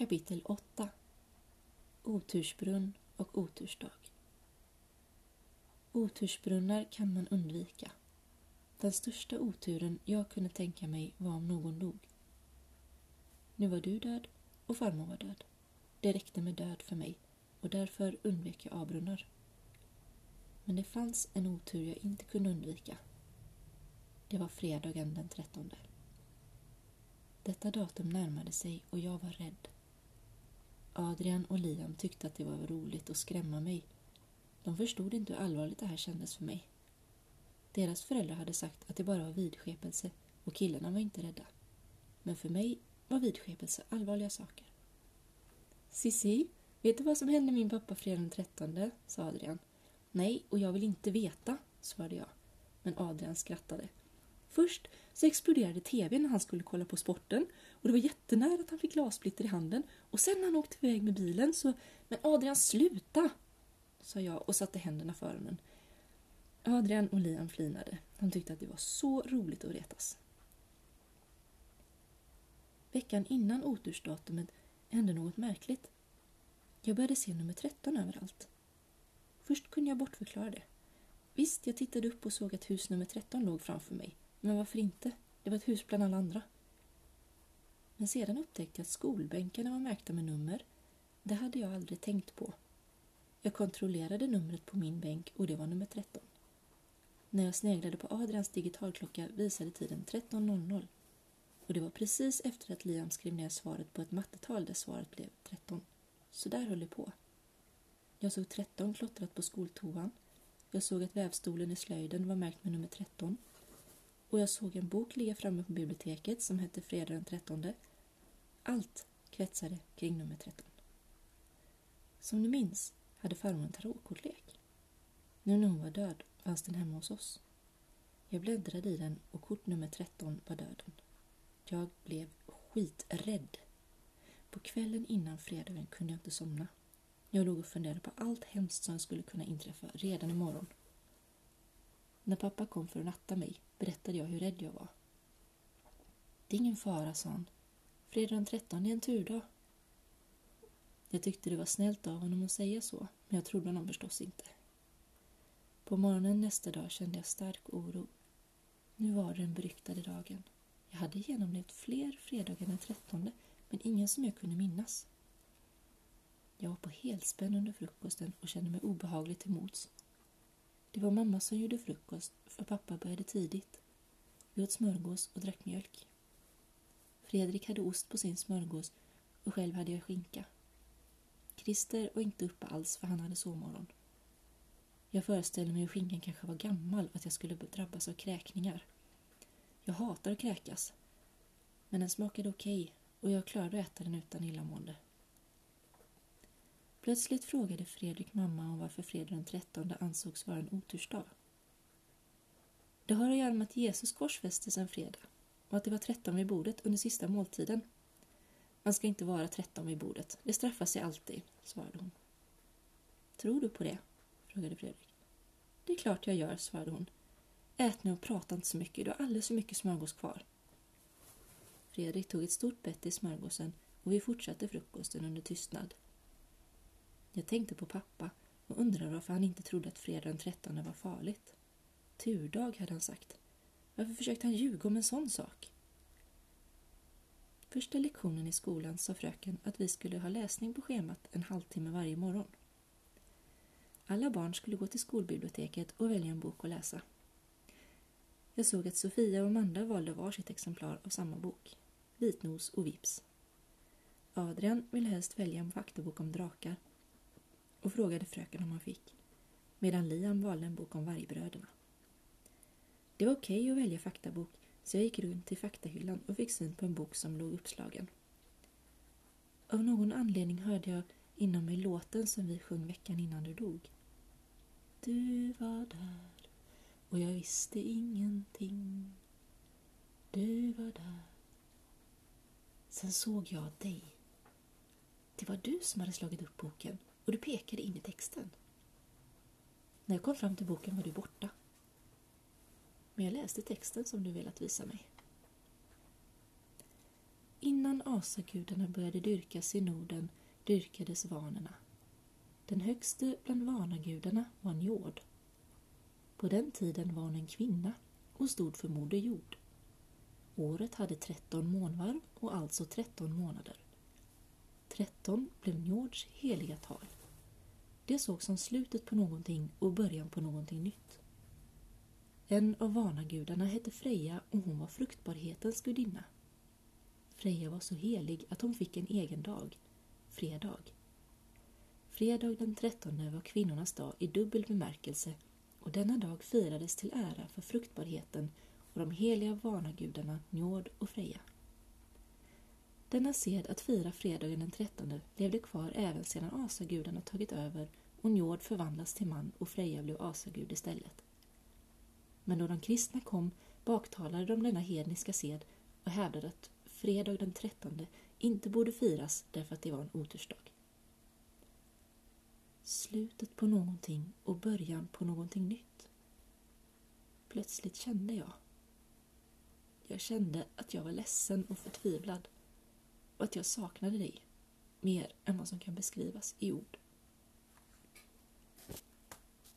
Kapitel 8 Otursbrunn och otursdag Otursbrunnar kan man undvika. Den största oturen jag kunde tänka mig var om någon dog. Nu var du död och farmor var död. Det räckte med död för mig och därför undvek jag avbrunnar. Men det fanns en otur jag inte kunde undvika. Det var fredagen den trettonde. Detta datum närmade sig och jag var rädd. Adrian och Liam tyckte att det var roligt att skrämma mig. De förstod inte hur allvarligt det här kändes för mig. Deras föräldrar hade sagt att det bara var vidskepelse och killarna var inte rädda. Men för mig var vidskepelse allvarliga saker. Sissi, vet du vad som hände min pappa fredagen den 13? sa Adrian. Nej, och jag vill inte veta, svarade jag. Men Adrian skrattade. Först så exploderade tvn när han skulle kolla på sporten och det var jättenära att han fick glassplitter i handen och sen när han åkte iväg med bilen så... Men Adrian, sluta! sa jag och satte händerna för öronen. Adrian och Liam flinade. De tyckte att det var så roligt att retas. Veckan innan otursdatumet hände något märkligt. Jag började se nummer 13 överallt. Först kunde jag bortförklara det. Visst, jag tittade upp och såg att hus nummer 13 låg framför mig. Men varför inte? Det var ett hus bland alla andra. Men sedan upptäckte jag att skolbänkarna var märkta med nummer. Det hade jag aldrig tänkt på. Jag kontrollerade numret på min bänk och det var nummer 13. När jag sneglade på Adrians digitalklocka visade tiden 13.00 och det var precis efter att Liam skrev ner svaret på ett mattetal där svaret blev 13. Så där höll det på. Jag såg 13 klottrat på skoltoan. Jag såg att vävstolen i slöjden var märkt med nummer 13 och jag såg en bok ligga framme på biblioteket som hette Fredag den 13. Allt kretsade kring nummer 13. Som ni minns hade farmor en tarotkortlek. Nu när hon var död fanns den hemma hos oss. Jag bläddrade i den och kort nummer 13 var döden. Jag blev skiträdd. På kvällen innan fredagen kunde jag inte somna. Jag låg och funderade på allt hemskt som skulle kunna inträffa redan imorgon. När pappa kom för att natta mig berättade jag hur rädd jag var. Det är ingen fara, sa han. Fredag den 13 är en turdag. Jag tyckte det var snällt av honom att säga så, men jag trodde honom förstås inte. På morgonen nästa dag kände jag stark oro. Nu var det den beryktade dagen. Jag hade genomlevt fler fredagar den 13, men ingen som jag kunde minnas. Jag var på helspänn under frukosten och kände mig obehagligt till mods. Det var mamma som gjorde frukost, för pappa började tidigt. Vi åt smörgås och drack mjölk. Fredrik hade ost på sin smörgås och själv hade jag skinka. Christer var inte uppe alls för han hade sovmorgon. Jag föreställde mig hur skinkan kanske var gammal och att jag skulle drabbas av kräkningar. Jag hatar att kräkas. Men den smakade okej okay och jag klarade att äta den utan illamående. Plötsligt frågade Fredrik mamma om varför fredag den 13 ansågs vara en otursdag. Det har att göra med att Jesus korsfästes en fredag och att det var 13 vid bordet under sista måltiden. Man ska inte vara 13 vid bordet. Det straffar sig alltid, svarade hon. Tror du på det? frågade Fredrik. Det är klart jag gör, svarade hon. Ät nu och prata inte så mycket, du har alldeles för mycket smörgås kvar. Fredrik tog ett stort bett i smörgåsen och vi fortsatte frukosten under tystnad. Jag tänkte på pappa och undrade varför han inte trodde att fredag den 13 var farligt. Turdag, hade han sagt. Varför försökte han ljuga om en sån sak? Första lektionen i skolan sa fröken att vi skulle ha läsning på schemat en halvtimme varje morgon. Alla barn skulle gå till skolbiblioteket och välja en bok att läsa. Jag såg att Sofia och Amanda valde varsitt exemplar av samma bok, Vitnos och Vips. Adrian ville helst välja en faktabok om drakar och frågade fröken om han fick, medan Liam valde en bok om vargbröderna. Det var okej okay att välja faktabok så jag gick runt till faktahyllan och fick syn på en bok som låg uppslagen. Av någon anledning hörde jag inom mig låten som vi sjöng veckan innan du dog. Du var där och jag visste ingenting. Du var där. Sen såg jag dig. Det var du som hade slagit upp boken och du pekade in i texten. När jag kom fram till boken var du borta. Men jag läste texten som du velat visa mig. Innan asagudarna började dyrkas i Norden dyrkades vanerna. Den högste bland vanagudarna var Njord. På den tiden var hon en kvinna och stod för Moder Jord. Året hade tretton månvarv och alltså tretton månader. Tretton blev Njords heliga tal. Det sågs som slutet på någonting och början på någonting nytt. En av vanagudarna hette Freja och hon var fruktbarhetens gudinna. Freja var så helig att hon fick en egen dag, fredag. Fredag den trettonde var kvinnornas dag i dubbel bemärkelse och denna dag firades till ära för fruktbarheten och de heliga vanagudarna Njord och Freja. Denna sed att fira fredagen den trettonde levde kvar även sedan asagudarna tagit över och Njord förvandlats till man och Freja blev asagud istället. Men då de kristna kom baktalade de denna hedniska sed och hävdade att fredag den trettonde inte borde firas därför att det var en otursdag. Slutet på någonting och början på någonting nytt. Plötsligt kände jag. Jag kände att jag var ledsen och förtvivlad och att jag saknade dig mer än vad som kan beskrivas i ord.